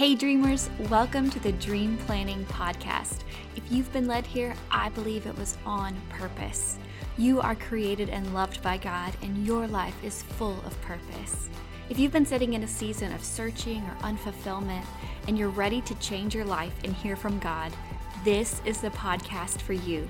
Hey, dreamers, welcome to the Dream Planning Podcast. If you've been led here, I believe it was on purpose. You are created and loved by God, and your life is full of purpose. If you've been sitting in a season of searching or unfulfillment, and you're ready to change your life and hear from God, this is the podcast for you.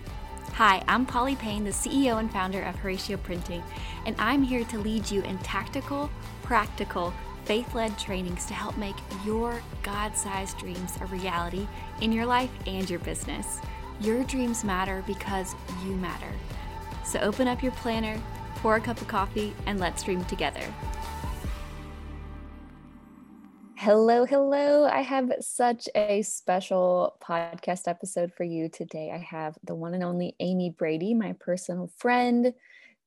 Hi, I'm Polly Payne, the CEO and founder of Horacio Printing, and I'm here to lead you in tactical, practical, faith led trainings to help make your God sized dreams a reality in your life and your business. Your dreams matter because you matter. So open up your planner, pour a cup of coffee, and let's dream together. Hello, hello. I have such a special podcast episode for you today. I have the one and only Amy Brady, my personal friend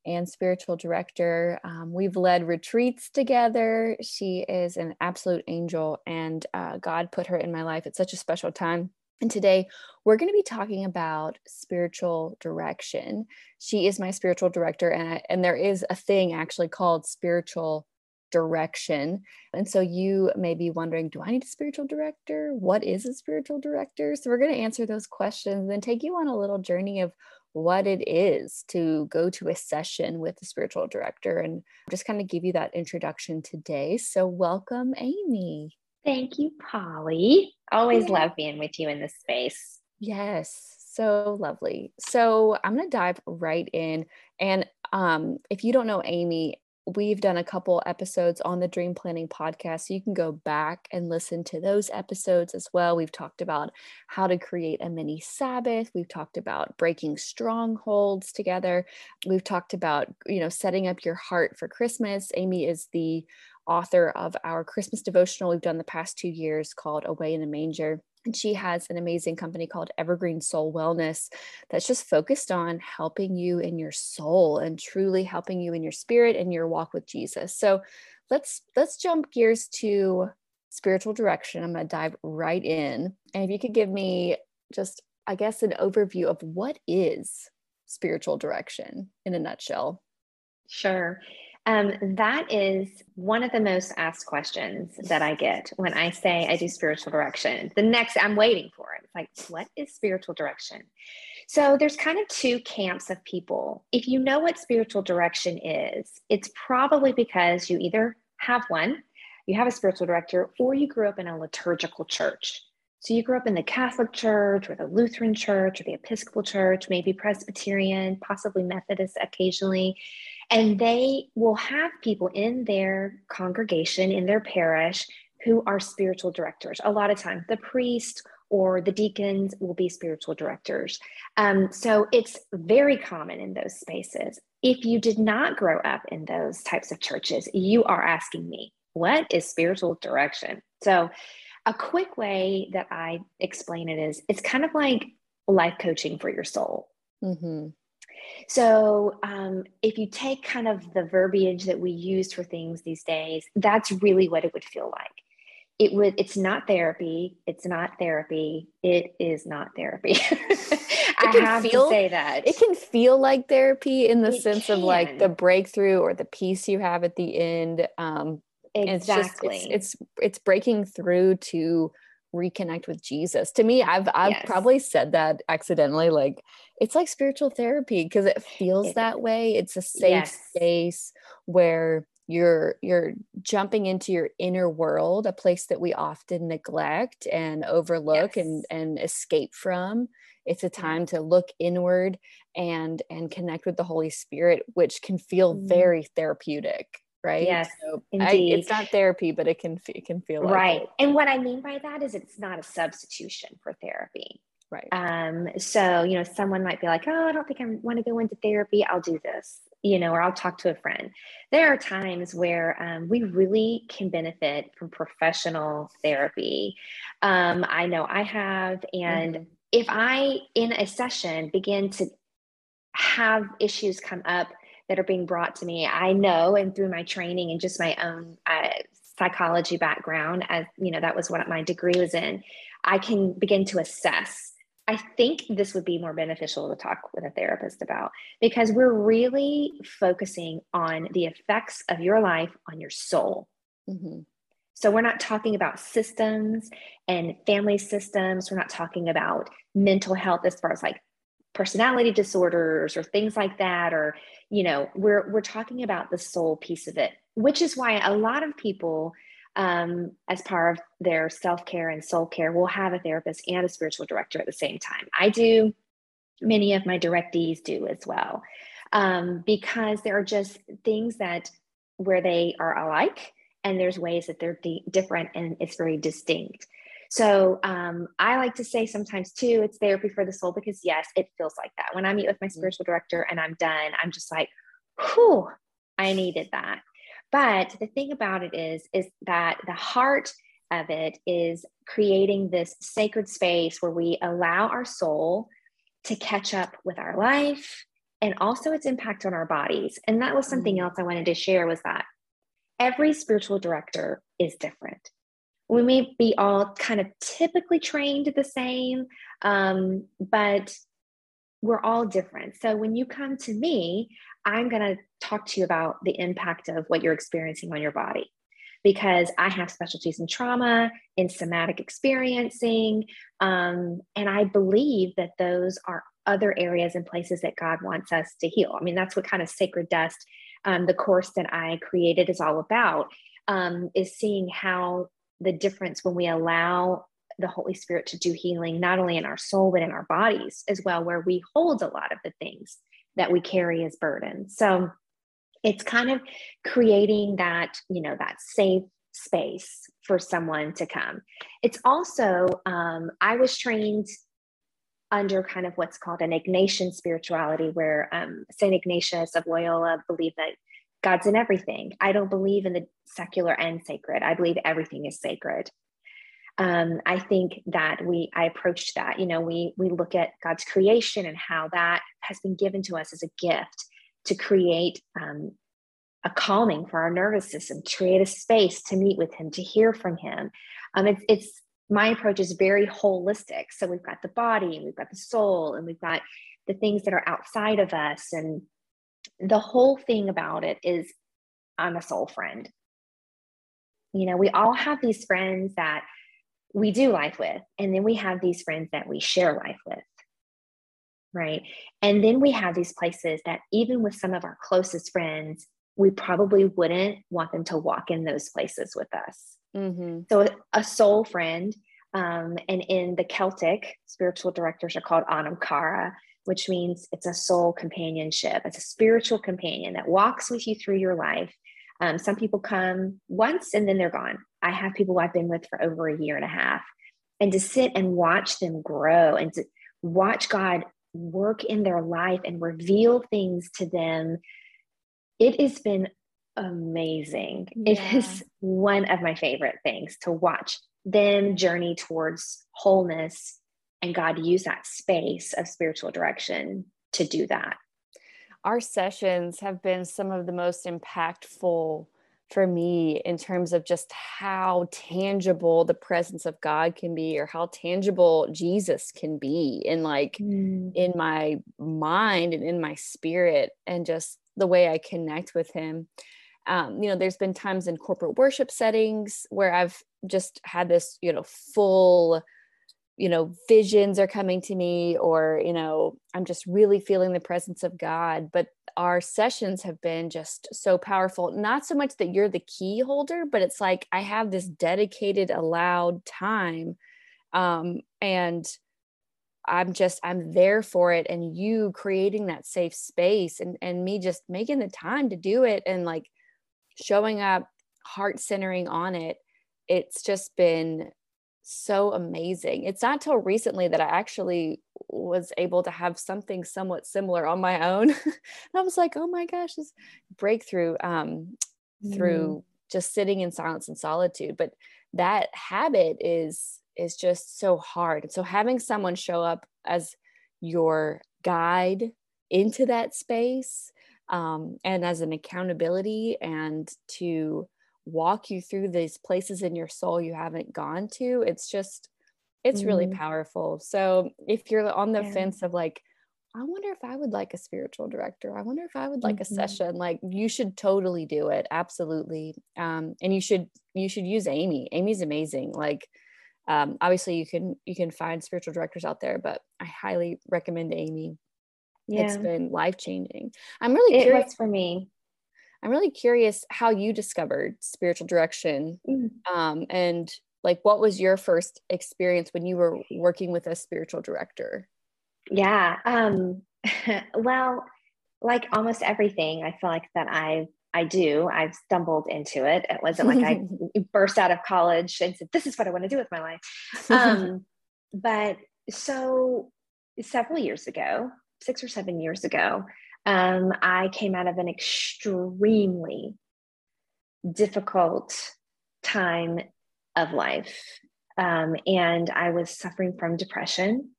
and spiritual director. Um, we've led retreats together. She is an absolute angel, and uh, God put her in my life at such a special time. And today we're going to be talking about spiritual direction. She is my spiritual director, and, I, and there is a thing actually called spiritual direction. And so you may be wondering, do I need a spiritual director? What is a spiritual director? So we're going to answer those questions and then take you on a little journey of what it is to go to a session with a spiritual director and just kind of give you that introduction today. So, welcome, Amy. Thank you, Polly. Always yeah. love being with you in this space. Yes, so lovely. So, I'm going to dive right in. And um, if you don't know Amy, we've done a couple episodes on the dream planning podcast so you can go back and listen to those episodes as well. We've talked about how to create a mini sabbath. We've talked about breaking strongholds together. We've talked about you know setting up your heart for christmas. Amy is the author of our christmas devotional we've done the past two years called away in a manger and she has an amazing company called Evergreen Soul Wellness that's just focused on helping you in your soul and truly helping you in your spirit and your walk with Jesus. So let's let's jump gears to spiritual direction. I'm going to dive right in. And if you could give me just I guess an overview of what is spiritual direction in a nutshell. Sure. Um, that is one of the most asked questions that I get when I say I do spiritual direction. The next, I'm waiting for it. It's like, what is spiritual direction? So there's kind of two camps of people. If you know what spiritual direction is, it's probably because you either have one, you have a spiritual director, or you grew up in a liturgical church. So you grew up in the Catholic Church or the Lutheran Church or the Episcopal Church, maybe Presbyterian, possibly Methodist occasionally. And they will have people in their congregation, in their parish, who are spiritual directors. A lot of times, the priest or the deacons will be spiritual directors. Um, so it's very common in those spaces. If you did not grow up in those types of churches, you are asking me, what is spiritual direction? So, a quick way that I explain it is it's kind of like life coaching for your soul. Mm-hmm. So, um, if you take kind of the verbiage that we use for things these days, that's really what it would feel like. It would, it's not therapy. It's not therapy. It is not therapy. I have feel, to say that. It can feel like therapy in the it sense can. of like the breakthrough or the peace you have at the end. Um, exactly. It's, just, it's, it's, it's breaking through to reconnect with Jesus. To me, I've I've yes. probably said that accidentally like it's like spiritual therapy because it feels it, that way. It's a safe yes. space where you're you're jumping into your inner world, a place that we often neglect and overlook yes. and and escape from. It's a time to look inward and and connect with the Holy Spirit, which can feel mm-hmm. very therapeutic right? Yes, so indeed. I, it's not therapy, but it can it can feel like right. It. And what I mean by that is it's not a substitution for therapy. Right. Um, so, you know, someone might be like, oh, I don't think I want to go into therapy. I'll do this, you know, or I'll talk to a friend. There are times where um, we really can benefit from professional therapy. Um, I know I have. And mm-hmm. if I, in a session, begin to have issues come up that are being brought to me. I know, and through my training and just my own uh, psychology background, as you know, that was what my degree was in, I can begin to assess. I think this would be more beneficial to talk with a therapist about because we're really focusing on the effects of your life on your soul. Mm-hmm. So we're not talking about systems and family systems. We're not talking about mental health as far as like personality disorders or things like that or you know we're we're talking about the soul piece of it which is why a lot of people um, as part of their self-care and soul care will have a therapist and a spiritual director at the same time i do many of my directees do as well um, because there are just things that where they are alike and there's ways that they're di- different and it's very distinct so um, I like to say sometimes too, it's therapy for the soul because yes, it feels like that. When I meet with my mm-hmm. spiritual director and I'm done, I'm just like, whew, I needed that. But the thing about it is, is that the heart of it is creating this sacred space where we allow our soul to catch up with our life and also its impact on our bodies. And that was something mm-hmm. else I wanted to share was that every spiritual director is different we may be all kind of typically trained the same, um, but we're all different. So when you come to me, I'm going to talk to you about the impact of what you're experiencing on your body because I have specialties in trauma, in somatic experiencing, um, and I believe that those are other areas and places that God wants us to heal. I mean, that's what kind of sacred dust, um, the course that I created, is all about. Um, is seeing how the difference when we allow the Holy Spirit to do healing, not only in our soul, but in our bodies as well, where we hold a lot of the things that we carry as burdens. So it's kind of creating that, you know, that safe space for someone to come. It's also, um, I was trained under kind of what's called an Ignatian spirituality, where um, St. Ignatius of Loyola believed that God's in everything. I don't believe in the secular and sacred. I believe everything is sacred. Um, I think that we I approached that. You know, we we look at God's creation and how that has been given to us as a gift to create um, a calming for our nervous system, to create a space to meet with Him, to hear from Him. Um, it's it's my approach is very holistic. So we've got the body, and we've got the soul, and we've got the things that are outside of us, and the whole thing about it is I'm a soul friend. You know, we all have these friends that we do life with, and then we have these friends that we share life with. Right. And then we have these places that, even with some of our closest friends, we probably wouldn't want them to walk in those places with us. Mm-hmm. So, a soul friend, um, and in the Celtic, spiritual directors are called Anam Cara which means it's a soul companionship. It's a spiritual companion that walks with you through your life. Um, some people come once and then they're gone. I have people I've been with for over a year and a half. And to sit and watch them grow and to watch God work in their life and reveal things to them, it has been amazing. Yeah. It is one of my favorite things to watch them journey towards wholeness and God use that space of spiritual direction to do that. Our sessions have been some of the most impactful for me in terms of just how tangible the presence of God can be or how tangible Jesus can be in like mm. in my mind and in my spirit and just the way I connect with him. Um, you know, there's been times in corporate worship settings where I've just had this, you know, full you know visions are coming to me or you know i'm just really feeling the presence of god but our sessions have been just so powerful not so much that you're the key holder but it's like i have this dedicated allowed time um and i'm just i'm there for it and you creating that safe space and and me just making the time to do it and like showing up heart centering on it it's just been so amazing. It's not till recently that I actually was able to have something somewhat similar on my own. and I was like, oh my gosh, this breakthrough um, mm. through just sitting in silence and solitude. But that habit is is just so hard. And so having someone show up as your guide into that space um, and as an accountability and to walk you through these places in your soul you haven't gone to it's just it's mm really mm-hmm. powerful so if you're on the yeah. fence of like I wonder if I would like a spiritual director. I wonder if I would like mm-hmm. a session. Like you should totally do it. Absolutely. Um, and you should you should use Amy. Amy's amazing. Like um, obviously you can you can find spiritual directors out there, but I highly recommend Amy. Yeah. It's been life changing. I'm really it curious for me. I'm really curious how you discovered spiritual direction. Mm. Um, and like what was your first experience when you were working with a spiritual director? Yeah. Um, well, like almost everything, I feel like that I I do. I've stumbled into it. It wasn't like I burst out of college and said, "This is what I want to do with my life." Um, but so several years ago, six or seven years ago, um, I came out of an extremely difficult time of life, um, and I was suffering from depression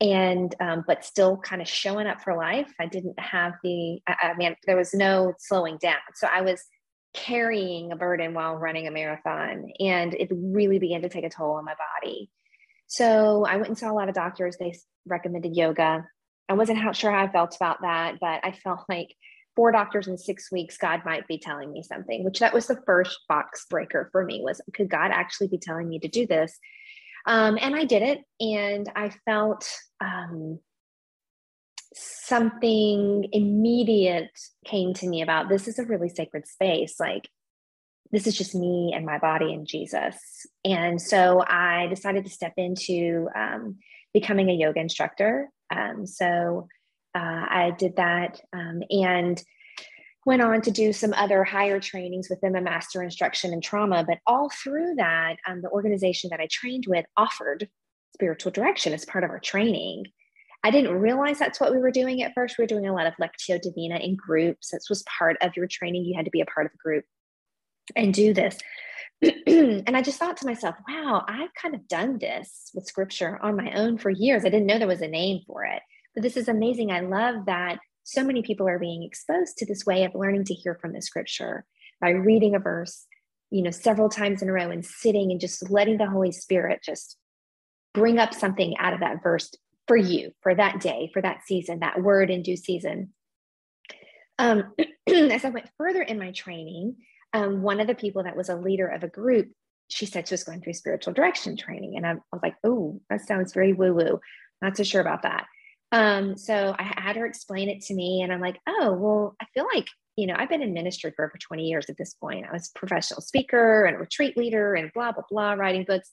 and um, but still kind of showing up for life. I didn't have the I, I, mean there was no slowing down. So i was carrying a burden while running a marathon and it really began to take a toll on my body. So i went and saw a lot of doctors. They recommended yoga. I wasn't how, sure how i felt about that but i felt like four doctors in six weeks god might be telling me something which that was the first box breaker for me was could god actually be telling me to do this um, and I did it, and I felt um, something immediate came to me about this is a really sacred space. Like, this is just me and my body and Jesus. And so I decided to step into um, becoming a yoga instructor. Um, so uh, I did that. Um, and went on to do some other higher trainings within the master instruction and trauma. But all through that, um, the organization that I trained with offered spiritual direction as part of our training. I didn't realize that's what we were doing at first. We were doing a lot of Lectio Divina in groups. This was part of your training. You had to be a part of a group and do this. and I just thought to myself, wow, I've kind of done this with scripture on my own for years. I didn't know there was a name for it. This is amazing. I love that so many people are being exposed to this way of learning to hear from the scripture by reading a verse you know several times in a row and sitting and just letting the holy spirit just bring up something out of that verse for you for that day for that season that word in due season. Um, as i went further in my training um, one of the people that was a leader of a group she said she was going through spiritual direction training. And i was like oh that sounds very woo woo not so sure about that um, so I had her explain it to me, and I'm like, oh, well, I feel like, you know, I've been in ministry for over 20 years at this point. I was a professional speaker and retreat leader and blah, blah, blah, writing books.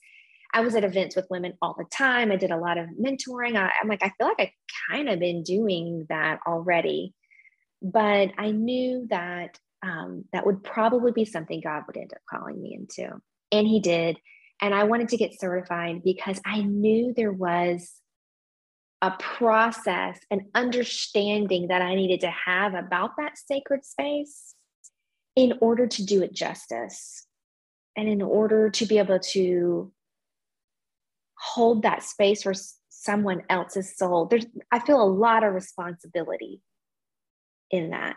I was at events with women all the time. I did a lot of mentoring. I, am like, I feel like I kind of been doing that already. But I knew that um, that would probably be something God would end up calling me into. And He did. And I wanted to get certified because I knew there was a process, an understanding that I needed to have about that sacred space in order to do it justice and in order to be able to hold that space for someone else's soul. There's, I feel a lot of responsibility in that.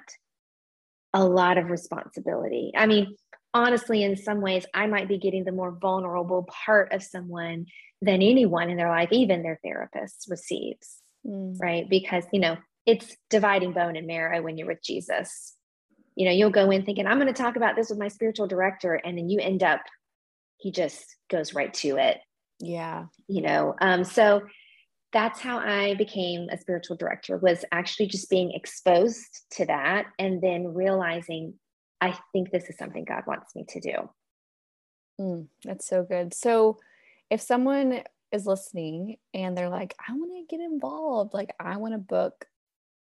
A lot of responsibility. I mean, honestly, in some ways, I might be getting the more vulnerable part of someone than anyone in their life, even their therapist receives, mm. right? Because, you know, it's dividing bone and marrow when you're with Jesus. You know, you'll go in thinking, I'm going to talk about this with my spiritual director. And then you end up, he just goes right to it. Yeah. You know, um, so that's how I became a spiritual director was actually just being exposed to that and then realizing I think this is something God wants me to do. Mm, that's so good. So if someone is listening and they're like, I want to get involved, like I want to book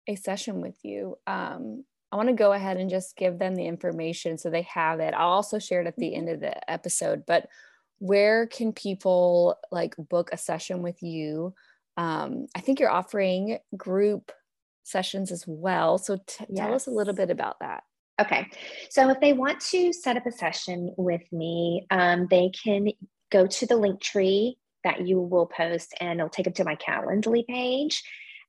a session with you, um, I want to go ahead and just give them the information so they have it. I'll also share it at the end of the episode, but where can people like book a session with you? Um, I think you're offering group sessions as well. So t- yes. tell us a little bit about that. Okay. So if they want to set up a session with me, um, they can go to the link tree that you will post and it'll take them to my Calendly page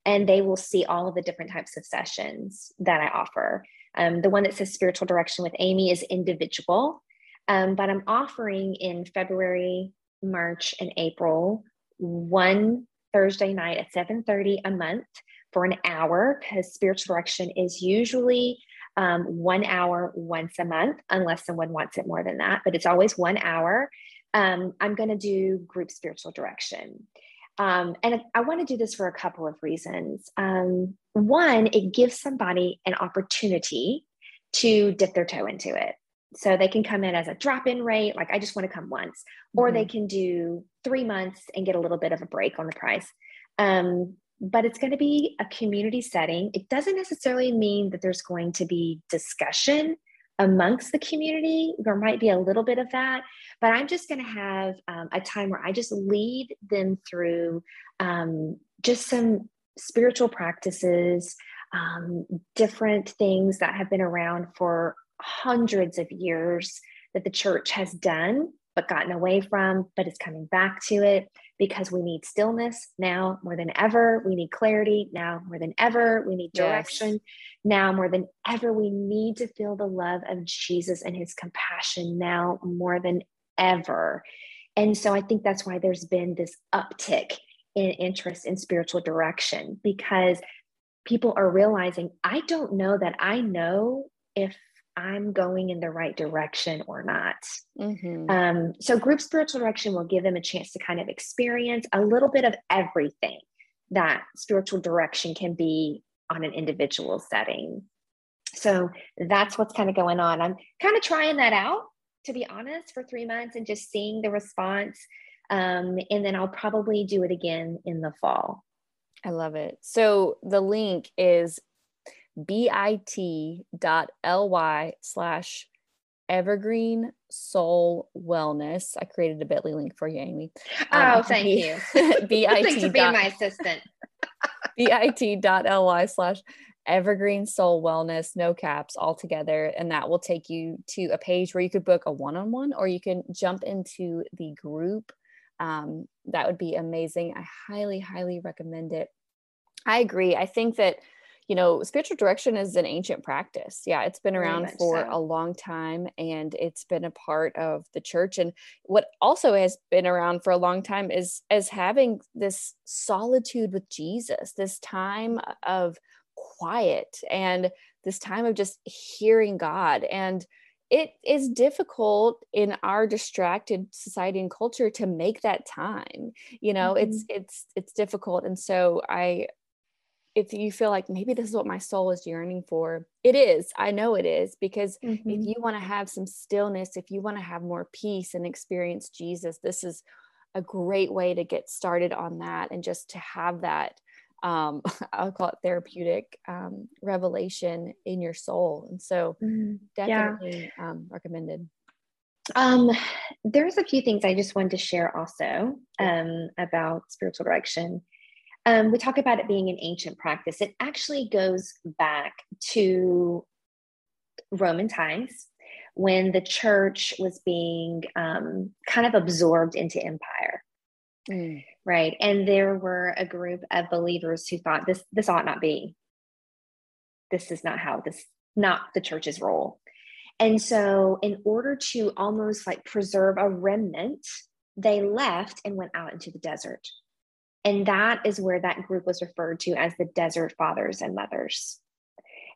and they will see all of the different types of sessions that I offer. Um, the one that says spiritual direction with Amy is individual, um, but I'm offering in February, March, and April one Thursday night at 7:30 a month for an hour because spiritual direction is usually um, one hour once a month, unless someone wants it more than that, but it's always one hour. Um, I'm going to do group spiritual direction. Um, and I want to do this for a couple of reasons. Um, one, it gives somebody an opportunity to dip their toe into it. So they can come in as a drop in rate, like I just want to come once, or mm-hmm. they can do three months and get a little bit of a break on the price. Um, but it's going to be a community setting. It doesn't necessarily mean that there's going to be discussion amongst the community. There might be a little bit of that, but I'm just going to have um, a time where I just lead them through um, just some spiritual practices, um, different things that have been around for hundreds of years that the church has done but gotten away from, but is coming back to it because we need stillness now more than ever. We need clarity now more than ever. We need direction yes. now more than ever. We need to feel the love of Jesus and his compassion now more than ever. And so I think that's why there's been this uptick in interest in spiritual direction because people are realizing I don't know that I know if I'm going in the right direction or not. Mm-hmm. Um, so, group spiritual direction will give them a chance to kind of experience a little bit of everything that spiritual direction can be on an individual setting. So, that's what's kind of going on. I'm kind of trying that out, to be honest, for three months and just seeing the response. Um, and then I'll probably do it again in the fall. I love it. So, the link is bit.ly slash evergreen soul wellness. I created a bit.ly link for you, Amy. Um, oh, thank B- you. bit. Thanks for being my assistant. bit.ly slash evergreen soul wellness, no caps all together. And that will take you to a page where you could book a one-on-one or you can jump into the group. Um, that would be amazing. I highly, highly recommend it. I agree. I think that you know, spiritual direction is an ancient practice. Yeah, it's been around for so. a long time and it's been a part of the church. And what also has been around for a long time is as having this solitude with Jesus, this time of quiet and this time of just hearing God. And it is difficult in our distracted society and culture to make that time you know mm-hmm. it's it's it's difficult and so i if you feel like maybe this is what my soul is yearning for, it is. I know it is because mm-hmm. if you want to have some stillness, if you want to have more peace and experience Jesus, this is a great way to get started on that and just to have that um, I'll call it therapeutic um, revelation in your soul. And so mm-hmm. definitely yeah. um, recommended. Um, there's a few things I just wanted to share also um, about spiritual direction. Um, we talk about it being an ancient practice. It actually goes back to Roman times when the church was being um, kind of absorbed into empire. Mm. Right. And there were a group of believers who thought this this ought not be. This is not how this not the church's role. And so in order to almost like preserve a remnant, they left and went out into the desert. And that is where that group was referred to as the desert fathers and mothers.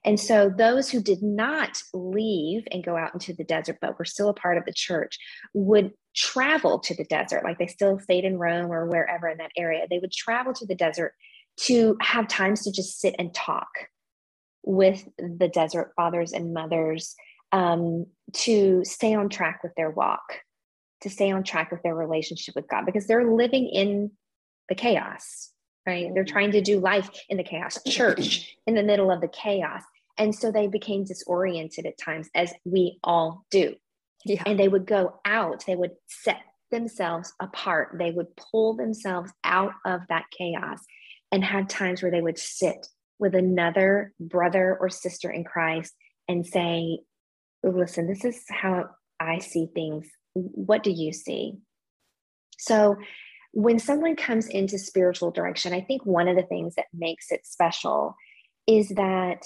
And so those who did not leave and go out into the desert, but were still a part of the church, would travel to the desert, like they still stayed in Rome or wherever in that area. They would travel to the desert to have times to just sit and talk with the desert fathers and mothers um, to stay on track with their walk, to stay on track with their relationship with God, because they're living in the chaos, right? They're mm-hmm. trying to do life in the chaos, church in the middle of the chaos. And so they became disoriented at times, as we all do. Yeah. And they would go out, they would set themselves apart, they would pull themselves out of that chaos and have times where they would sit with another brother or sister in Christ and say, Listen, this is how I see things. What do you see? So when someone comes into spiritual direction, I think one of the things that makes it special is that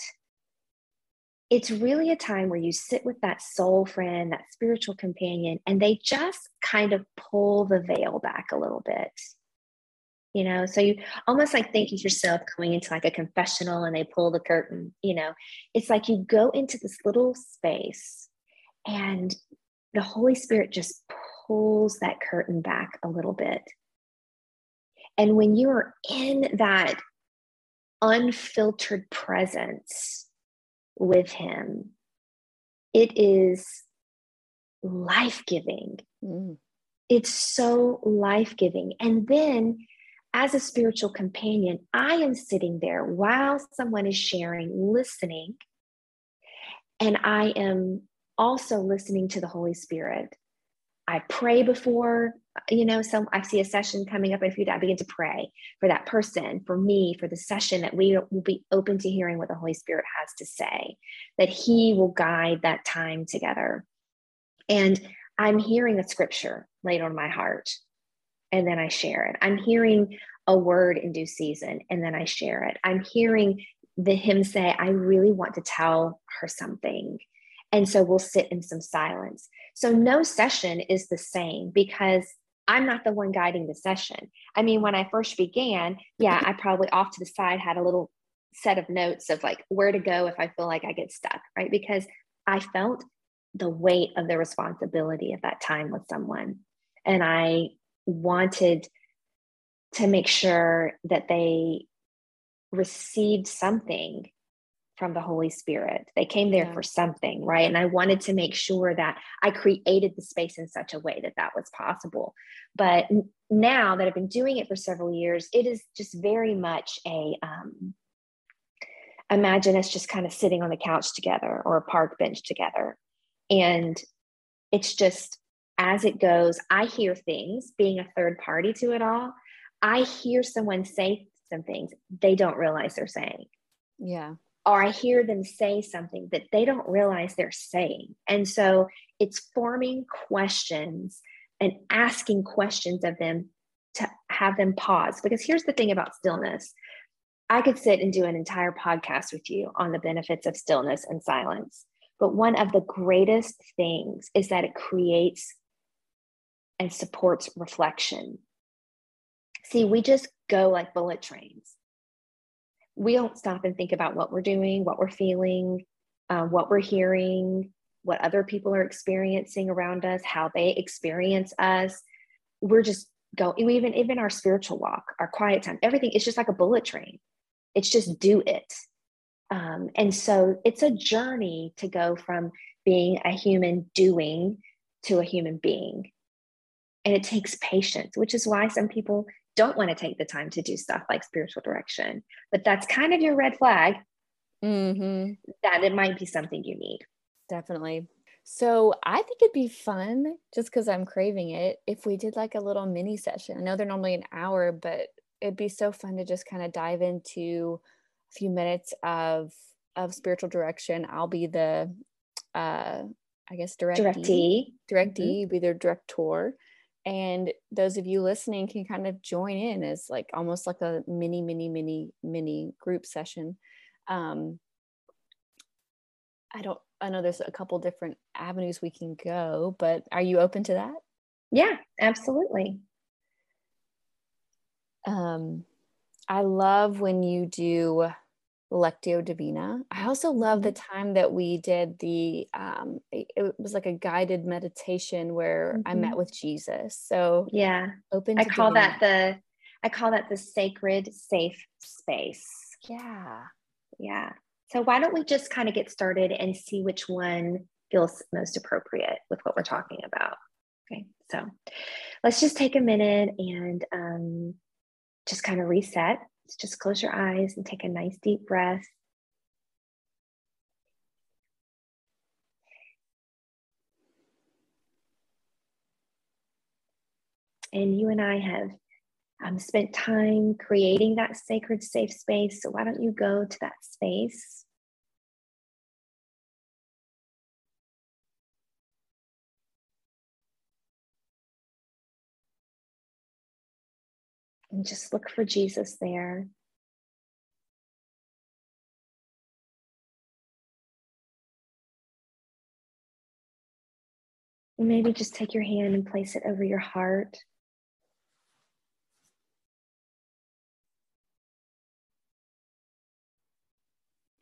it's really a time where you sit with that soul friend, that spiritual companion, and they just kind of pull the veil back a little bit. you know so you almost like think of yourself going into like a confessional and they pull the curtain you know it's like you go into this little space and the holy spirit just pulls that curtain back a little bit and when you are in that unfiltered presence with him it is life-giving mm. it's so life-giving and then as a spiritual companion, I am sitting there while someone is sharing, listening, and I am also listening to the Holy Spirit. I pray before, you know, some I see a session coming up in a few days. I begin to pray for that person, for me, for the session that we will be open to hearing what the Holy Spirit has to say, that He will guide that time together. And I'm hearing a scripture laid on my heart and then I share it. I'm hearing a word in due season and then I share it. I'm hearing the him say, I really want to tell her something. And so we'll sit in some silence. So no session is the same because I'm not the one guiding the session. I mean, when I first began, yeah, I probably off to the side had a little set of notes of like where to go if I feel like I get stuck, right? Because I felt the weight of the responsibility of that time with someone. And I wanted to make sure that they received something from the Holy Spirit. They came there yeah. for something, right? And I wanted to make sure that I created the space in such a way that that was possible. But now that I've been doing it for several years, it is just very much a um, imagine us just kind of sitting on the couch together or a park bench together. And it's just as it goes, I hear things being a third party to it all. I hear someone say some things they don't realize they're saying. Yeah. Or I hear them say something that they don't realize they're saying. And so it's forming questions and asking questions of them to have them pause. Because here's the thing about stillness I could sit and do an entire podcast with you on the benefits of stillness and silence. But one of the greatest things is that it creates and supports reflection. See, we just go like bullet trains. We don't stop and think about what we're doing, what we're feeling, uh, what we're hearing, what other people are experiencing around us, how they experience us. We're just going, even even our spiritual walk, our quiet time, everything. It's just like a bullet train. It's just do it. Um, and so it's a journey to go from being a human doing to a human being and it takes patience, which is why some people don't want to take the time to do stuff like spiritual direction. But that's kind of your red flag mm-hmm. that it might be something you need. Definitely. So I think it'd be fun just because I'm craving it if we did like a little mini session. I know they're normally an hour, but it'd be so fun to just kind of dive into a few minutes of of spiritual direction. I'll be the uh I guess directee. Directee. Directee, mm-hmm. be their director and those of you listening can kind of join in as like almost like a mini mini mini mini group session. Um i don't i know there's a couple different avenues we can go but are you open to that? Yeah absolutely. Um i love when you do Lectio Divina. I also love the mm-hmm. time that we did the, um, it, was like a guided meditation where mm-hmm. I met mm-hmm. with Jesus. So yeah, open. I call that the, I call that the sacred safe space. Yeah. Yeah. So why don't we just kind of get started and see which one feels most appropriate with what we're talking about. Okay. So let's just take a minute and um, just kind of reset just close your eyes and take a nice deep breath. And you and I have um, spent time creating that sacred safe space. So why don't you go to that space? And just look for Jesus there. And maybe just take your hand and place it over your heart.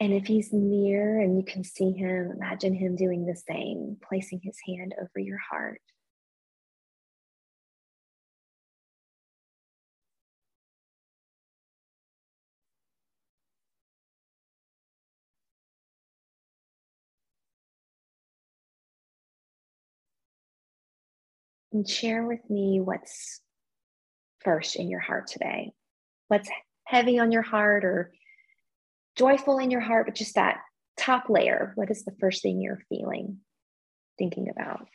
And if he's near and you can see him, imagine him doing the same, placing his hand over your heart. And share with me what's first in your heart today. What's heavy on your heart or joyful in your heart, but just that top layer. What is the first thing you're feeling, thinking about?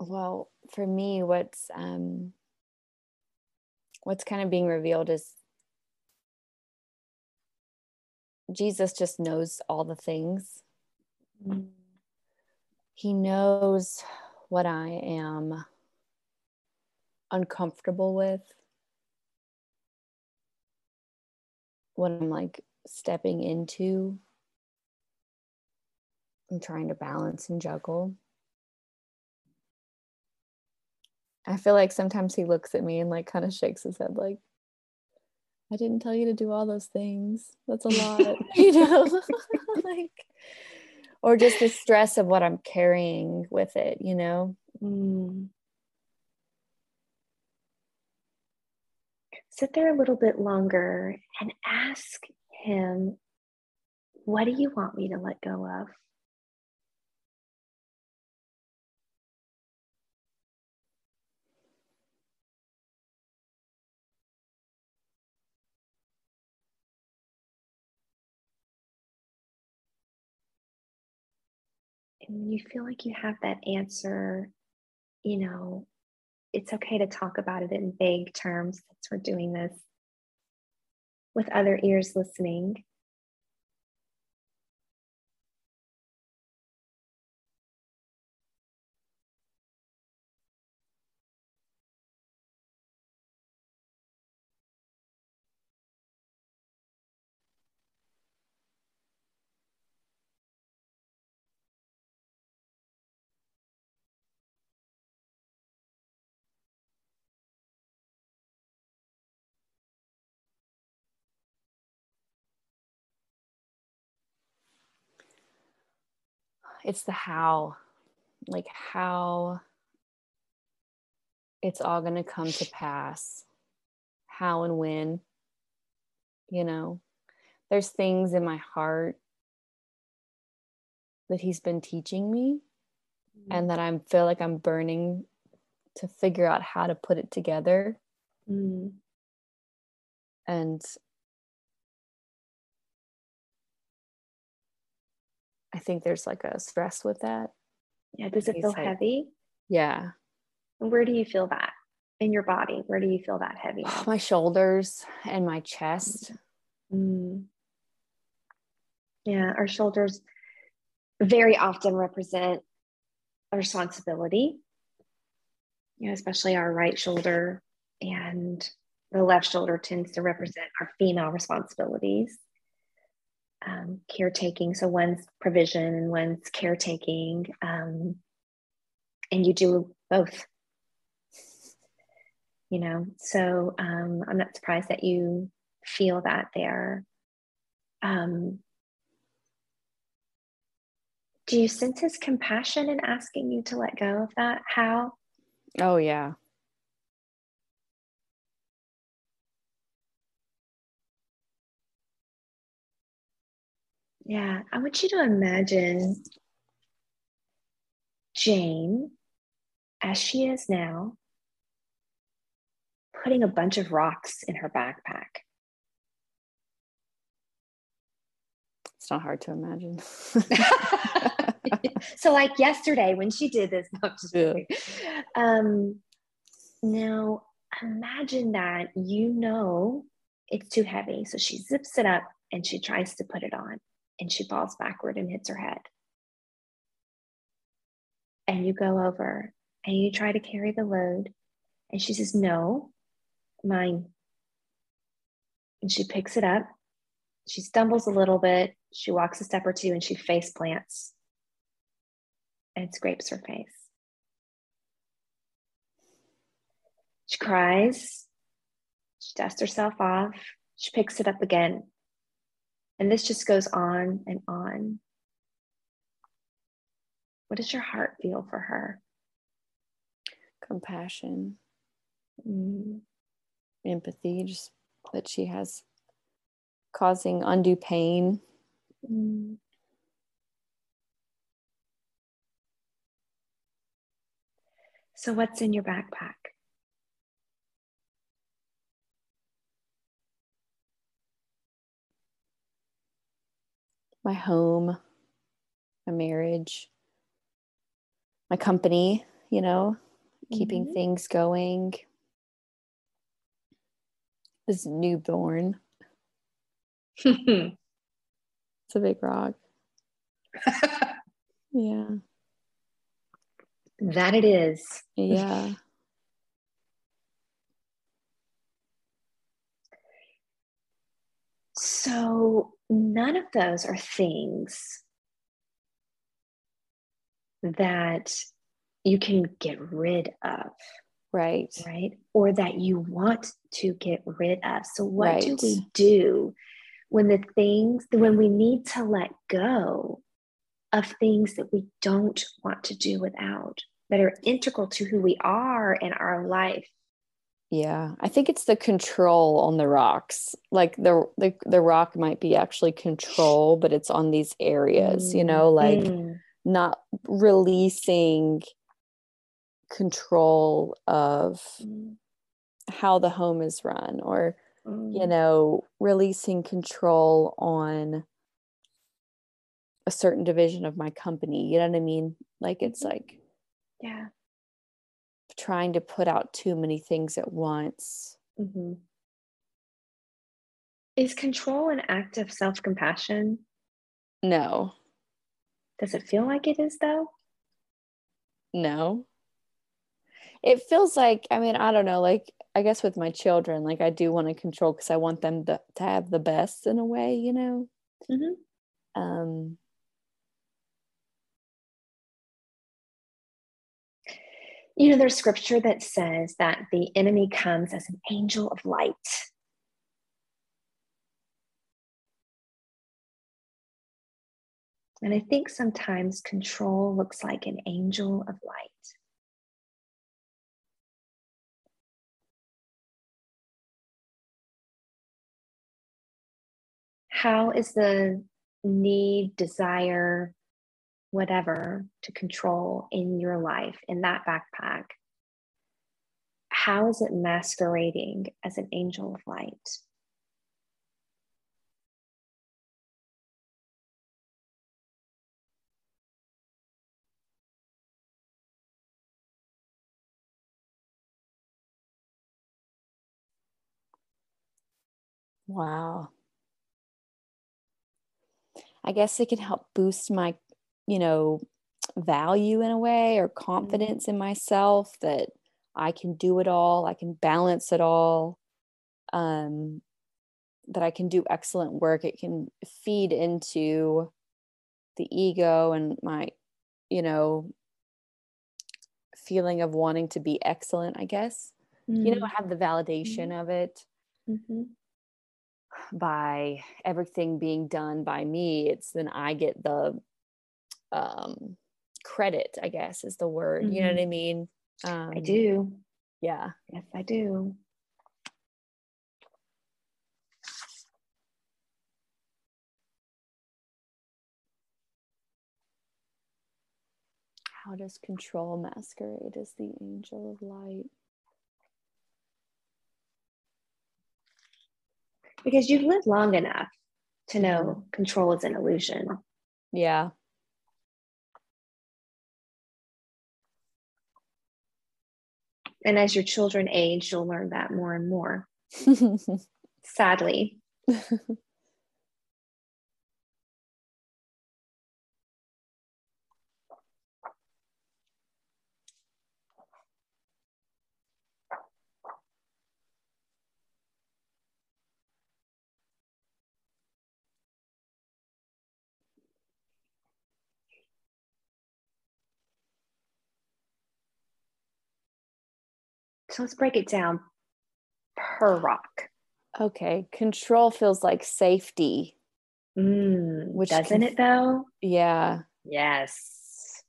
Well for me what's um what's kind of being revealed is jesus just knows all the things. Mm. he knows what i am uncomfortable with. What i'm like stepping into. I'm trying to balance and juggle I feel like sometimes he looks at me and like kind of shakes his head like I didn't tell you to do all those things. That's a lot, you know. like or just the stress of what I'm carrying with it, you know. Mm. Sit there a little bit longer and ask him, What do you want me to let go of? And you feel like you have that answer, you know, it's okay to talk about it in vague terms since we're doing this with other ears listening. It's the how like how it's all going to come to pass how and when you know there's things in my heart that he's been teaching me mm-hmm. and that i feel like i'm burning to figure out how to put it together mm-hmm. and I think there's like a stress with that. Yeah. Does it feel like, heavy? Yeah. Where do you feel that in your body? Where do you feel that heavy? my shoulders and my chest. Mm. Yeah. Our shoulders very often represent a responsibility, you know, especially our right shoulder and the left shoulder tends to represent our female responsibilities um, caretaking. So one's provision and one's caretaking. Um, and you do both. You know, so um, I'm not surprised that you feel that there. Um, do you sense his compassion in asking you to let go of that? How? Oh, yeah. Yeah, I want you to imagine Jane as she is now, putting a bunch of rocks in her backpack. It's not hard to imagine. so, like yesterday when she did this, no, yeah. um, now imagine that you know it's too heavy. So she zips it up and she tries to put it on and she falls backward and hits her head. And you go over and you try to carry the load. And she says, No, mine. And she picks it up. She stumbles a little bit. She walks a step or two and she face plants and scrapes her face. She cries. She dusts herself off. She picks it up again. And this just goes on and on. What does your heart feel for her? Compassion, mm. empathy, just that she has causing undue pain. Mm. So, what's in your backpack? My home, my marriage, my company, you know, mm-hmm. keeping things going. This newborn. it's a big rock. yeah. That it is. Yeah. So, none of those are things that you can get rid of. Right. Right. Or that you want to get rid of. So, what right. do we do when the things, when we need to let go of things that we don't want to do without, that are integral to who we are in our life? Yeah, I think it's the control on the rocks. Like the the, the rock might be actually control, but it's on these areas, mm. you know, like mm. not releasing control of mm. how the home is run or mm. you know releasing control on a certain division of my company you know what i mean like it's mm-hmm. like yeah trying to put out too many things at once. Mm-hmm. is control an act of self-compassion? No. Does it feel like it is though? No. It feels like i mean i don't know like i guess with my children like i do want to control because i want them to, to have the best in a way you know? Mm-hmm. um you know there's scripture that says that the enemy comes as an angel of light. And i think sometimes control looks like an angel of light. How is the need, desire, whatever to control in your life, in that backpack, how is it masquerading as an angel of light? Wow. I guess it can help boost my, you know, value in a way or confidence in myself that I can do it all, I can balance it all, um, that I can do excellent work. It can feed into the ego and my, you know, feeling of wanting to be excellent, I guess. Mm-hmm. You know, have the validation mm-hmm. of it. Mm-hmm by everything being done by me it's then i get the um credit i guess is the word mm-hmm. you know what mm-hmm. i mean um, i do yeah yes i do how does control masquerade as the angel of light because you've lived long enough to know control is an illusion. Yeah. And as your children age, you'll learn that more and more. Sadly. So let's break it down per rock. Okay. Control feels like safety. Mm, Which doesn't can- it though? Yeah. Yes.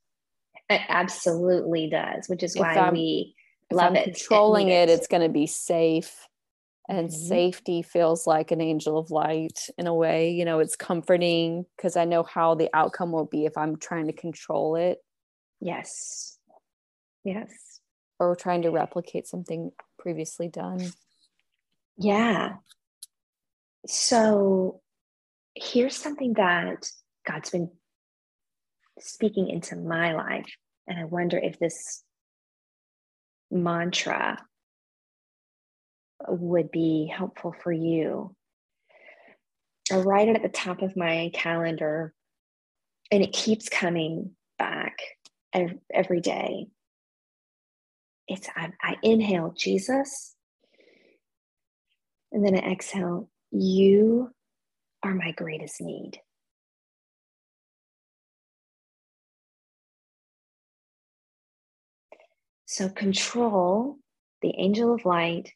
It absolutely does, which is If why I'm- we love it. controlling need it, it's going to be safe. And Mhm. safety feels like an angel of light in a way. You know, it's comforting because I know how the outcome will be if I'm trying to control it Yes. Yes. Or trying to replicate something previously done. Yeah. So here's something that God's been speaking into my life. And I wonder if this mantra would be helpful for you. I write it at the top of my calendar, and it keeps coming back every day. It's I, I inhale Jesus, and then I exhale, You are my greatest need. So, control, the angel of light,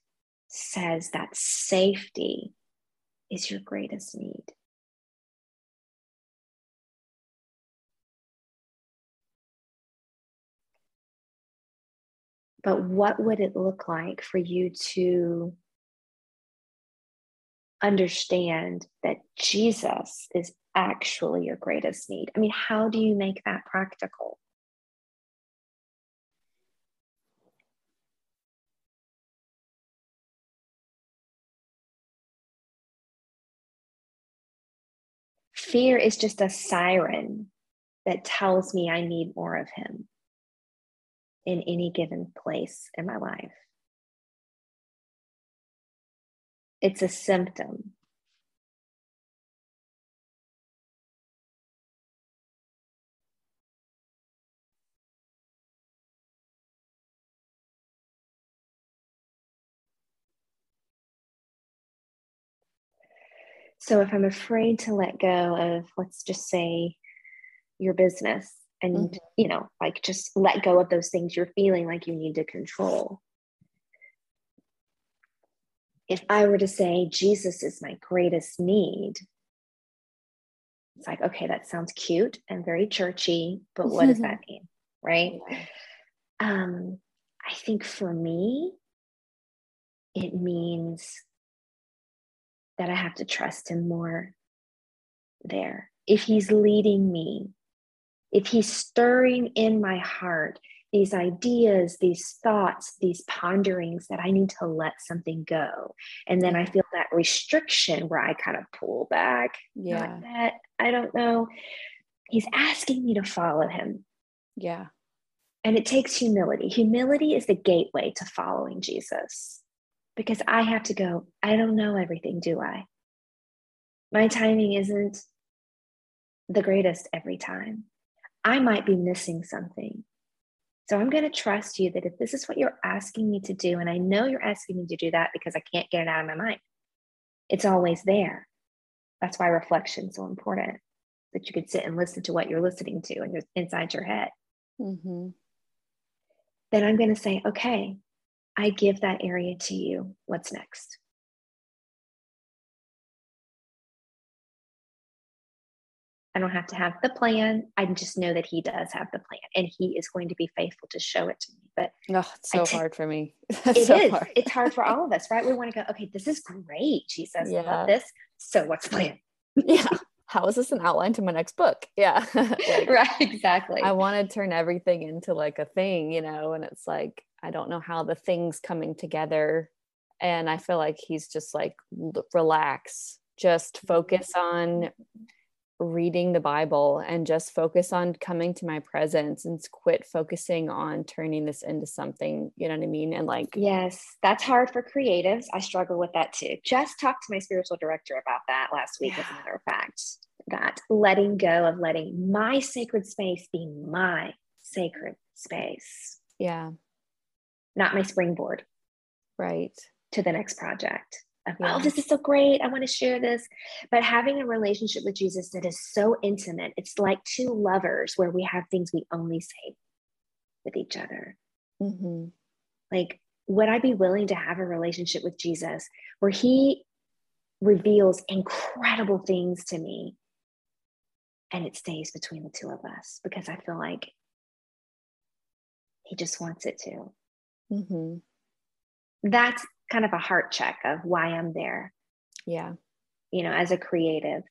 says that safety is your greatest need. But what would it look like for you to understand that Jesus is actually your greatest need? I mean, how do you make that practical? Fear is just a siren that tells me I need more of Him in any given place in my life. It's a symptom. So if I'm afraid to let go of, let's just say, your business and, Mhm. you know, like just let go of those things you're feeling like you need to control. If I were to say, Jesus is my greatest need, it's like, okay, that sounds cute and very churchy, but what does that mean? Right? Um, I think for me, it means that I have to trust him more there. If he's leading me, if he's stirring in my heart these ideas, these thoughts, these ponderings that I need to let something go. And then I feel that restriction where I kind of pull back. Yeah. Not that, I don't know. He's asking me to follow him. Yeah. And it takes humility. Humility is the gateway to following Jesus because I have to go, I don't know everything, do I? My timing isn't the greatest every time. I might be missing something. So I'm going to trust you that if this is what you're asking me to do, and I know you're asking me to do that because I can't get it out of my mind, it's always there. That's why reflection is so important that you could sit and listen to what you're listening to and you're inside your head. Mm-hmm. Then I'm going to say, okay, I give that area to you. What's next? I don't have to have the plan. I just know that he does have the plan and he is going to be faithful to show it to me. But Oh, it's so ta- hard for me. it It's is. hard. It's hard for all of us, right? We want to go, okay, this is great. Jesus, Yeah. love this. So what's the plan? yeah. How is this an outline to my next book? Yeah. Like, right, exactly. I want to turn everything into like a thing, you know, and it's like I don't know how the things coming together. And I feel like he's just like relax, just focus on mm-hmm. Reading the Bible and just focus on coming to my presence and quit focusing on turning this into something, you know what I mean? And like, Yes, that's hard for creatives. I struggle with that too. Just talked to my spiritual director about that last week, as a matter of fact. That letting go of letting my sacred space be my sacred space, yeah, not my springboard right. to the next project. Of, Yeah. Oh, this is so great. I want to share this. But having a relationship with Jesus that is so intimate, it's like two lovers where we have things we only say with each other. hmm Like would I be willing to have a relationship with Jesus where he reveals incredible things to me and it stays between the two of us because I feel like he just wants it to. Mm-hmm. That's kind of a heart check of why I'm there. Yeah. You know, as a creative.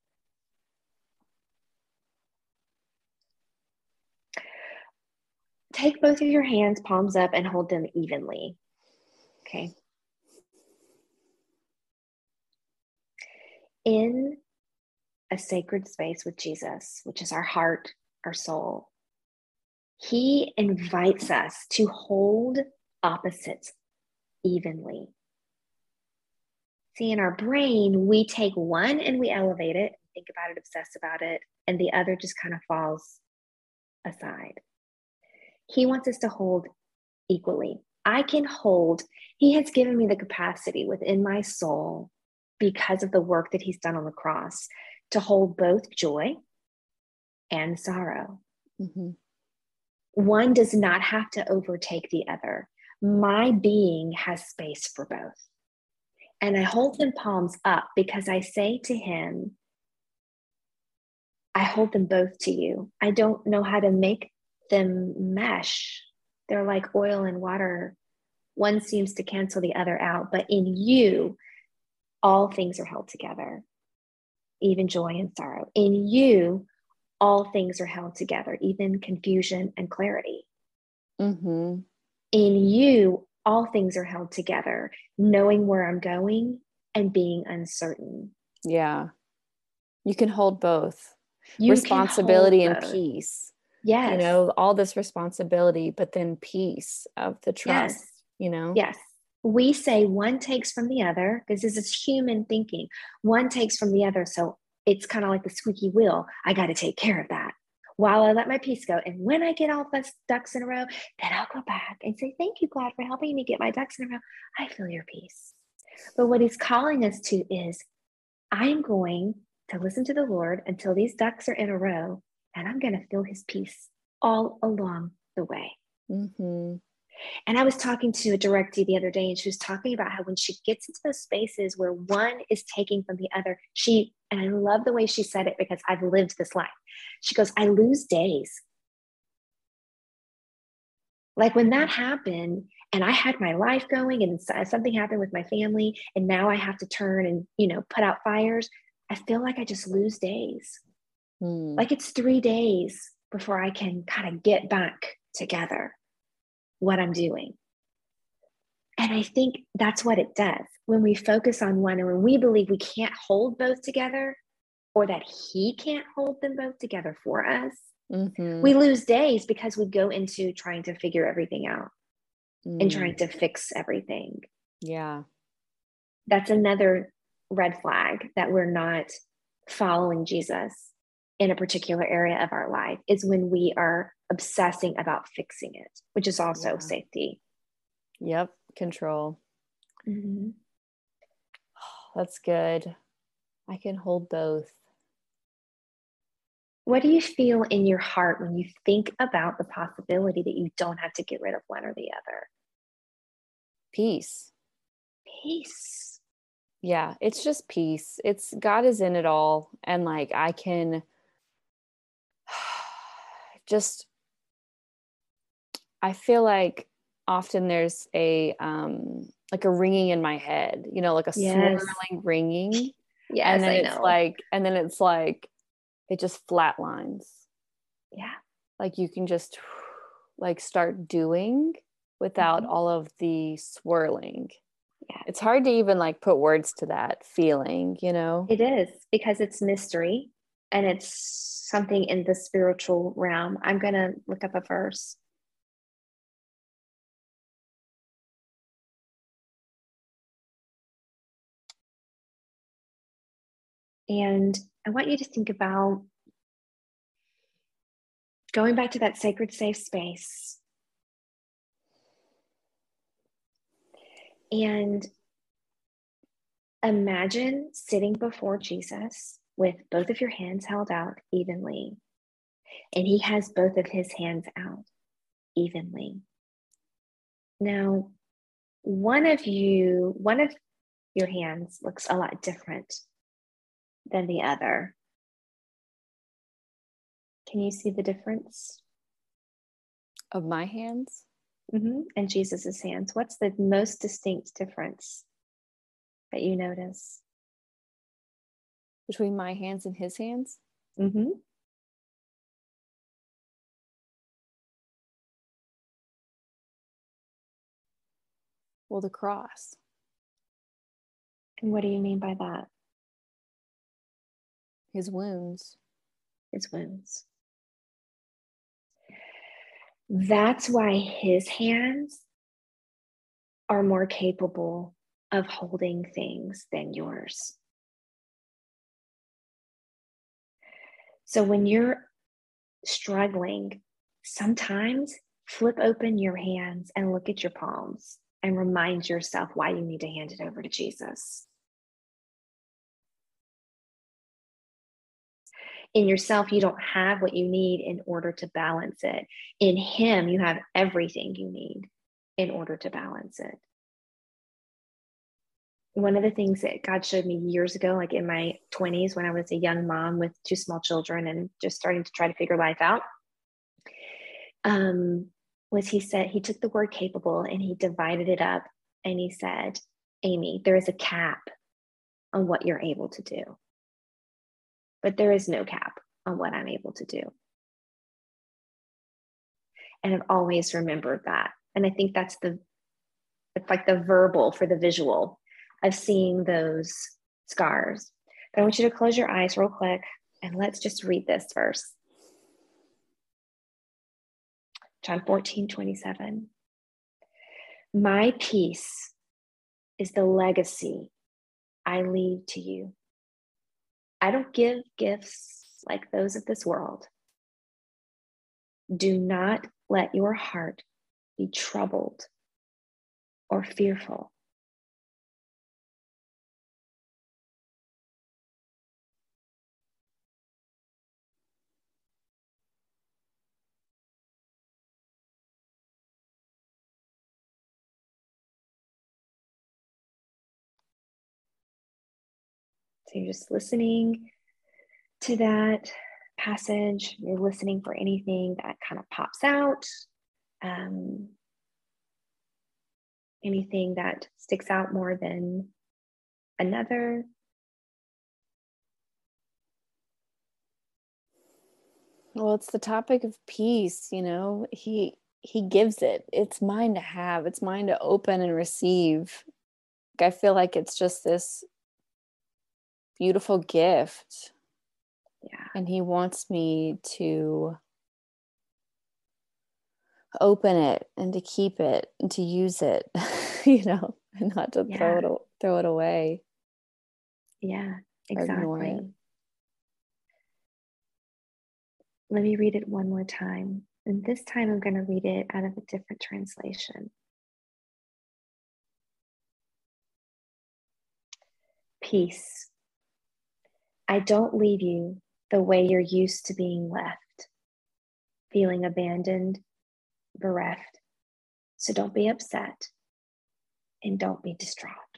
Take both of your hands, palms up, and hold them evenly. Okay. In a sacred space with Jesus, which is our heart, our soul, he invites us to hold opposites evenly. See, in our brain, we take one and we elevate it, think about it, obsess about it, and the other just kind of falls aside. He wants us to hold equally. I can hold, He has given me the capacity within my soul because of the work that He's done on the cross to hold both joy and sorrow. Mm-hmm. One does not have to overtake the other. My being has space for both. And I hold them palms up because I say to him, I hold them both to you. I don't know how to make them mesh. They're like oil and water. One seems to cancel the other out, but in you, all things are held together, even joy and sorrow. In you, all things are held together, even confusion and clarity. Mm-hmm. In you, all things are held together, knowing where I'm going and being uncertain. Yeah. You can hold both you responsibility and both. peace. Yes. You know, all this responsibility, but then peace of the trust, yes. you know? Yes. We say one takes from the other because this is human thinking. One takes from the other. So it's kind of like the squeaky wheel. I got to take care of that while I let my peace go. And when I get all the ducks in a row, then I'll go back and say, Thank you, God, for helping me get my ducks in a row. I feel your peace. But what he's calling us to is I'm going to listen to the Lord until these ducks are in a row, and I'm going to feel his peace all along the way. Mm-hmm. And I was talking to a directee the other day, and she was talking about how when she gets into those spaces where one is taking from the other, she, and I love the way she said it because I've lived this life. She goes, I lose days. Like when that happened, and I had my life going, and something happened with my family, and now I have to turn and, you know, put out fires. I feel like I just lose days. Mm. Like it's three days before I can kind of get back together what I'm doing. And I think that's what it does. When we focus on one and when we believe we can't hold both together or that he can't hold them both together for us, mm-hmm. we lose days because we go into trying to figure everything out mm. and trying to fix everything. Yeah. That's another red flag that we're not following Jesus in a particular area of our life is when we are obsessing about fixing it, which is also yeah. safety. Yep, control. Mm-hmm. That's good. I can hold both. What do you feel in your heart when you think about the possibility that you don't have to get rid of one or the other? Peace. Peace. Yeah, it's just peace. It's God is in it all. And like I can just I feel like often there's a um like a ringing in my head, you know, like a yes. swirling ringing. Yes, and then I it's know. like, and then it's like it just flatlines. Yeah. Like you can just like start doing without mm-hmm. all of the swirling. Yeah. It's hard to even like put words to that feeling, you know? It is because it's mystery and it's something in the spiritual realm. I'm going to look up a verse. And I want you to think about going back to that sacred safe space and imagine sitting before Jesus with both of your hands held out evenly. And he has both of his hands out evenly. Now, one of you, one of your hands looks a lot different than the other. Can you see the difference? Of my hands? Mm-hmm. And Jesus's hands. What's the most distinct difference that you notice? Between my hands and his hands? Mm-hmm. Well, the cross. And what do you mean by that? His wounds. His wounds. That's why his hands are more capable of holding things than yours. So when you're struggling, sometimes flip open your hands and look at your palms and remind yourself why you need to hand it over to Jesus. In yourself, you don't have what you need in order to balance it. In Him, you have everything you need in order to balance it. One of the things that God showed me years ago, like in my 20s, when I was a young mom with two small children and just starting to try to figure life out, um, was he said he took the word capable and he divided it up and he said, Amy, there is a cap on what you're able to do, but there is no cap on what I'm able to do. And I've always remembered that. And I think that's the, it's like the verbal for the visual of seeing those scars. But I want you to close your eyes real quick and let's just read this verse. John 14, 27. My peace is the legacy I leave to you. I don't give gifts like those of this world. Do not let your heart be troubled or fearful. So you're just listening to that passage. You're listening for anything that kind of pops out, um, anything that sticks out more than another. Well, it's the topic of peace, you know. He he gives it. It's mine to have. It's mine to open and receive. I feel like it's just this beautiful gift. Yeah. And he wants me to open it and to keep it and to use it, you know, and not to yeah. throw it throw it away. Yeah, exactly. Let me read it one more time. And this time I'm going to read it out of a different translation. Peace I don't leave you the way you're used to being left, feeling abandoned, bereft. So don't be upset and don't be distraught.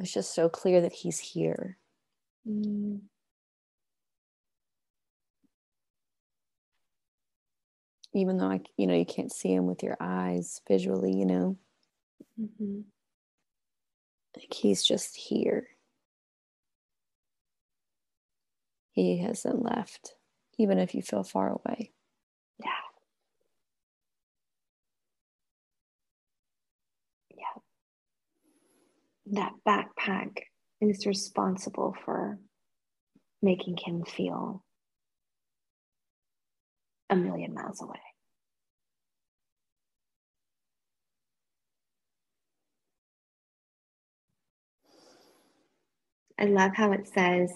It's just so clear that he's here. Mm. Even though I, you know, you can't see him with your eyes visually, you know, mm-hmm. like he's just here. He hasn't left, even if you feel far away. Yeah. That backpack is responsible for making him feel a million miles away. I love how it says,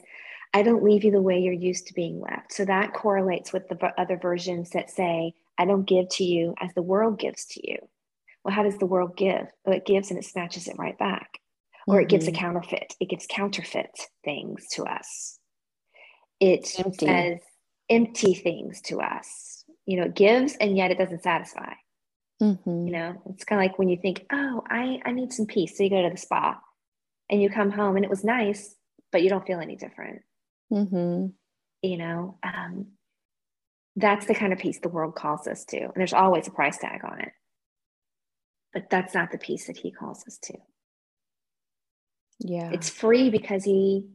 I don't leave you the way you're used to being left. So that correlates with the other versions that say, I don't give to you as the world gives to you. Well, how does the world give? Well, it gives and it snatches it right back. Or mm-hmm. it gives a mm-hmm. counterfeit. It gives counterfeit things to us. It empty. says empty things to us. You know, it gives and yet it doesn't satisfy. Mm-hmm. You know, it's kind of like when you think, oh, I, I need some peace. So you go to the spa and you come home and it was nice, but you don't feel any different. Mm-hmm. You know, um, that's the kind of peace the world calls us to. And there's always a price tag on it. But that's not the peace that he calls us to. Yeah. It's free because he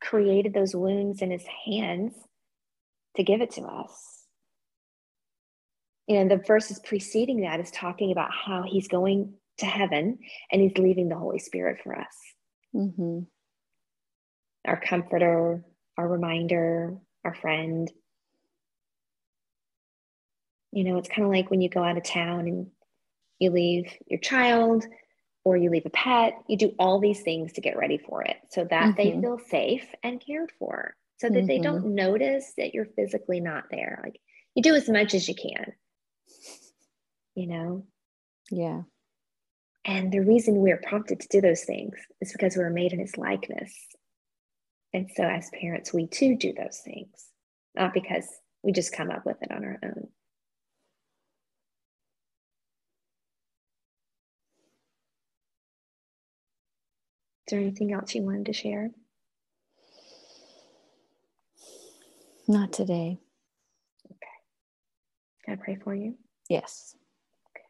created those wounds in his hands to give it to us. And the verses preceding that is talking about how he's going to heaven and he's leaving the Holy Spirit for us. Mm-hmm our comforter, our reminder, our friend. You know, it's kind of like when you go out of town and you leave your child or you leave a pet, you do all these things to get ready for it so that mm-hmm. they feel safe and cared for, so that mm-hmm. they don't mm-hmm. notice that you're physically not there. Like you do as much as you can, you know? Yeah. And the reason we're prompted to do those things is because we're made in his likeness. And so, as parents, we too do those things, not because we just come up with it on our own. There anything else you wanted to share? Not today. Okay. Can I pray for you? Yes. Okay.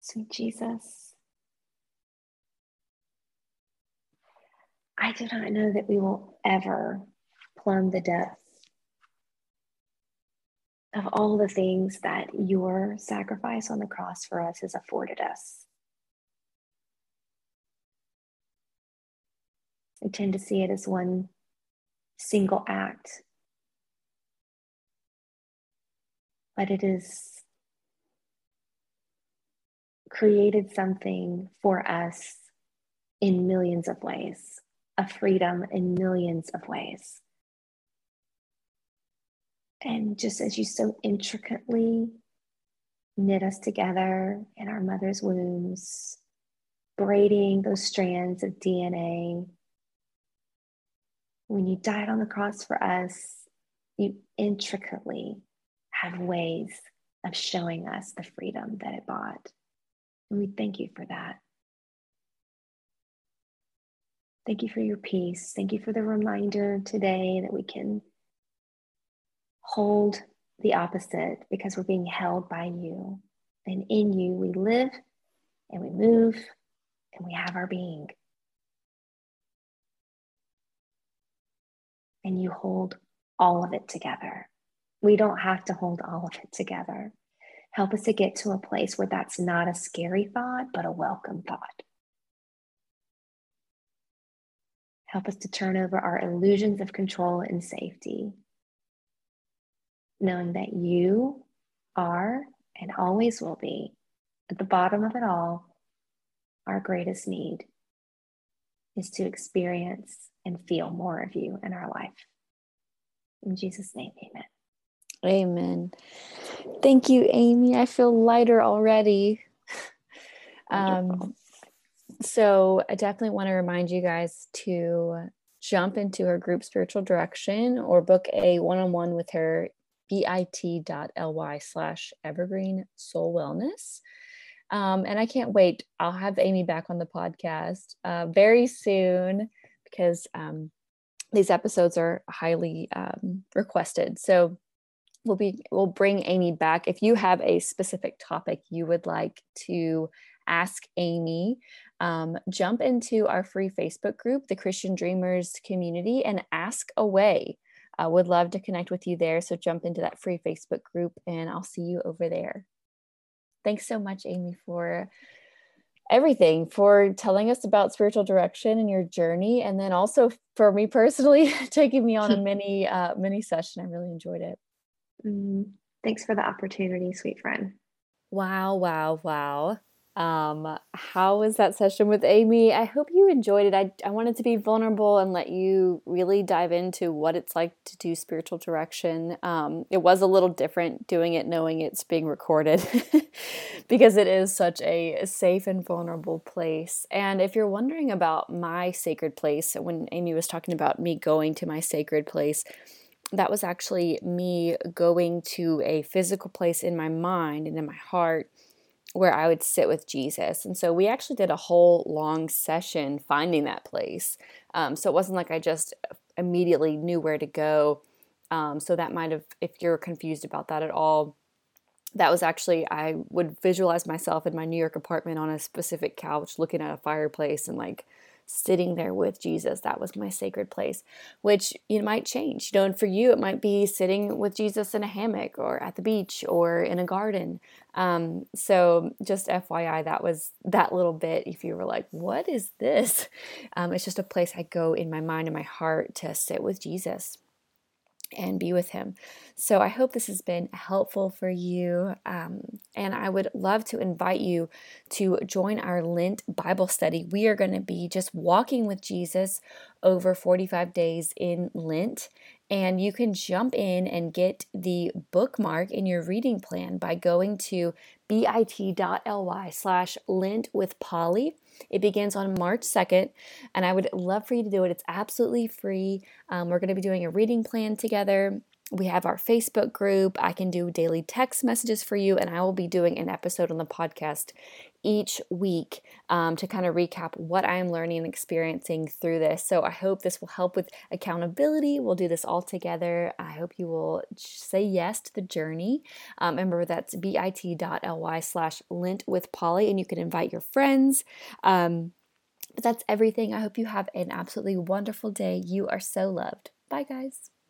Sweet Jesus, I do not know that we will ever plumb the depths of all the things that your sacrifice on the cross for us has afforded us. I tend to see it as one single act, but it is created something for us in millions of ways, a freedom in millions of ways. And just as you so intricately knit us together in our mother's wombs, braiding those strands of DNA, when you died on the cross for us, you intricately have ways of showing us the freedom that it bought. And we thank you for that. Thank you for your peace. Thank you for the reminder today that we can hold the opposite because we're being held by you. And in you, we live and we move and we have our being. And you hold all of it together. We don't have to hold all of it together. Help us to get to a place where that's not a scary thought, but a welcome thought. Help us to turn over our illusions of control and safety, knowing that you are and always will be at the bottom of it all. Our greatest need is to experience and feel more of you in our life. In Jesus' name, amen. Amen. Thank you, Amy. I feel lighter already. Um, so I definitely want to remind you guys to jump into her group spiritual direction or book a one-on-one with her bit.ly slash evergreen soul wellness. Um, and I can't wait. I'll have Amy back on the podcast uh, very soon because um, these episodes are highly um, requested. So we'll be we'll bring Amy back. If you have a specific topic you would like to ask Amy, um, jump into our free Facebook group, the Christian Dreamers community, and ask away. I uh, would love to connect with you there. So jump into that free Facebook group and I'll see you over there. Thanks so much, Amy, for everything, for telling us about spiritual direction and your journey. And then also for me personally, taking me on a mini, uh, mini session. I really enjoyed it. Mm, thanks for the opportunity, sweet friend. Wow, wow, wow. Um, how was that session with Amy? I hope you enjoyed it. I, I wanted to be vulnerable and let you really dive into what it's like to do spiritual direction. Um, it was a little different doing it knowing it's being recorded because it is such a safe and vulnerable place. And if you're wondering about my sacred place, when Amy was talking about me going to my sacred place, that was actually me going to a physical place in my mind and in my heart where I would sit with Jesus. And so we actually did a whole long session finding that place. Um, so it wasn't like I just immediately knew where to go. Um, so that might have, if you're confused about that at all, that was actually, I would visualize myself in my New York apartment on a specific couch looking at a fireplace and like sitting there with Jesus. That was my sacred place, which you might change. You know, and for you, it might be sitting with Jesus in a hammock or at the beach or in a garden. Um, so just FYI, that was that little bit. If you were like, what is this? Um, it's just a place I go in my mind and my heart to sit with Jesus and be with him. So I hope this has been helpful for you. Um, and I would love to invite you to join our Lent Bible study. We are going to be just walking with Jesus over 45 days in Lent. And you can jump in and get the bookmark in your reading plan by going to bit.ly slash lent with Polly. It begins on March 2nd, and I would love for you to do it. It's absolutely free. Um, we're going to be doing a reading plan together we have our Facebook group. I can do daily text messages for you, and I will be doing an episode on the podcast each week um, to kind of recap what I am learning and experiencing through this. So I hope this will help with accountability. We'll do this all together. I hope you will say yes to the journey. Um, remember, that's bit.ly slash lent with Polly, and you can invite your friends. Um, but that's everything. I hope you have an absolutely wonderful day. You are so loved. Bye, guys.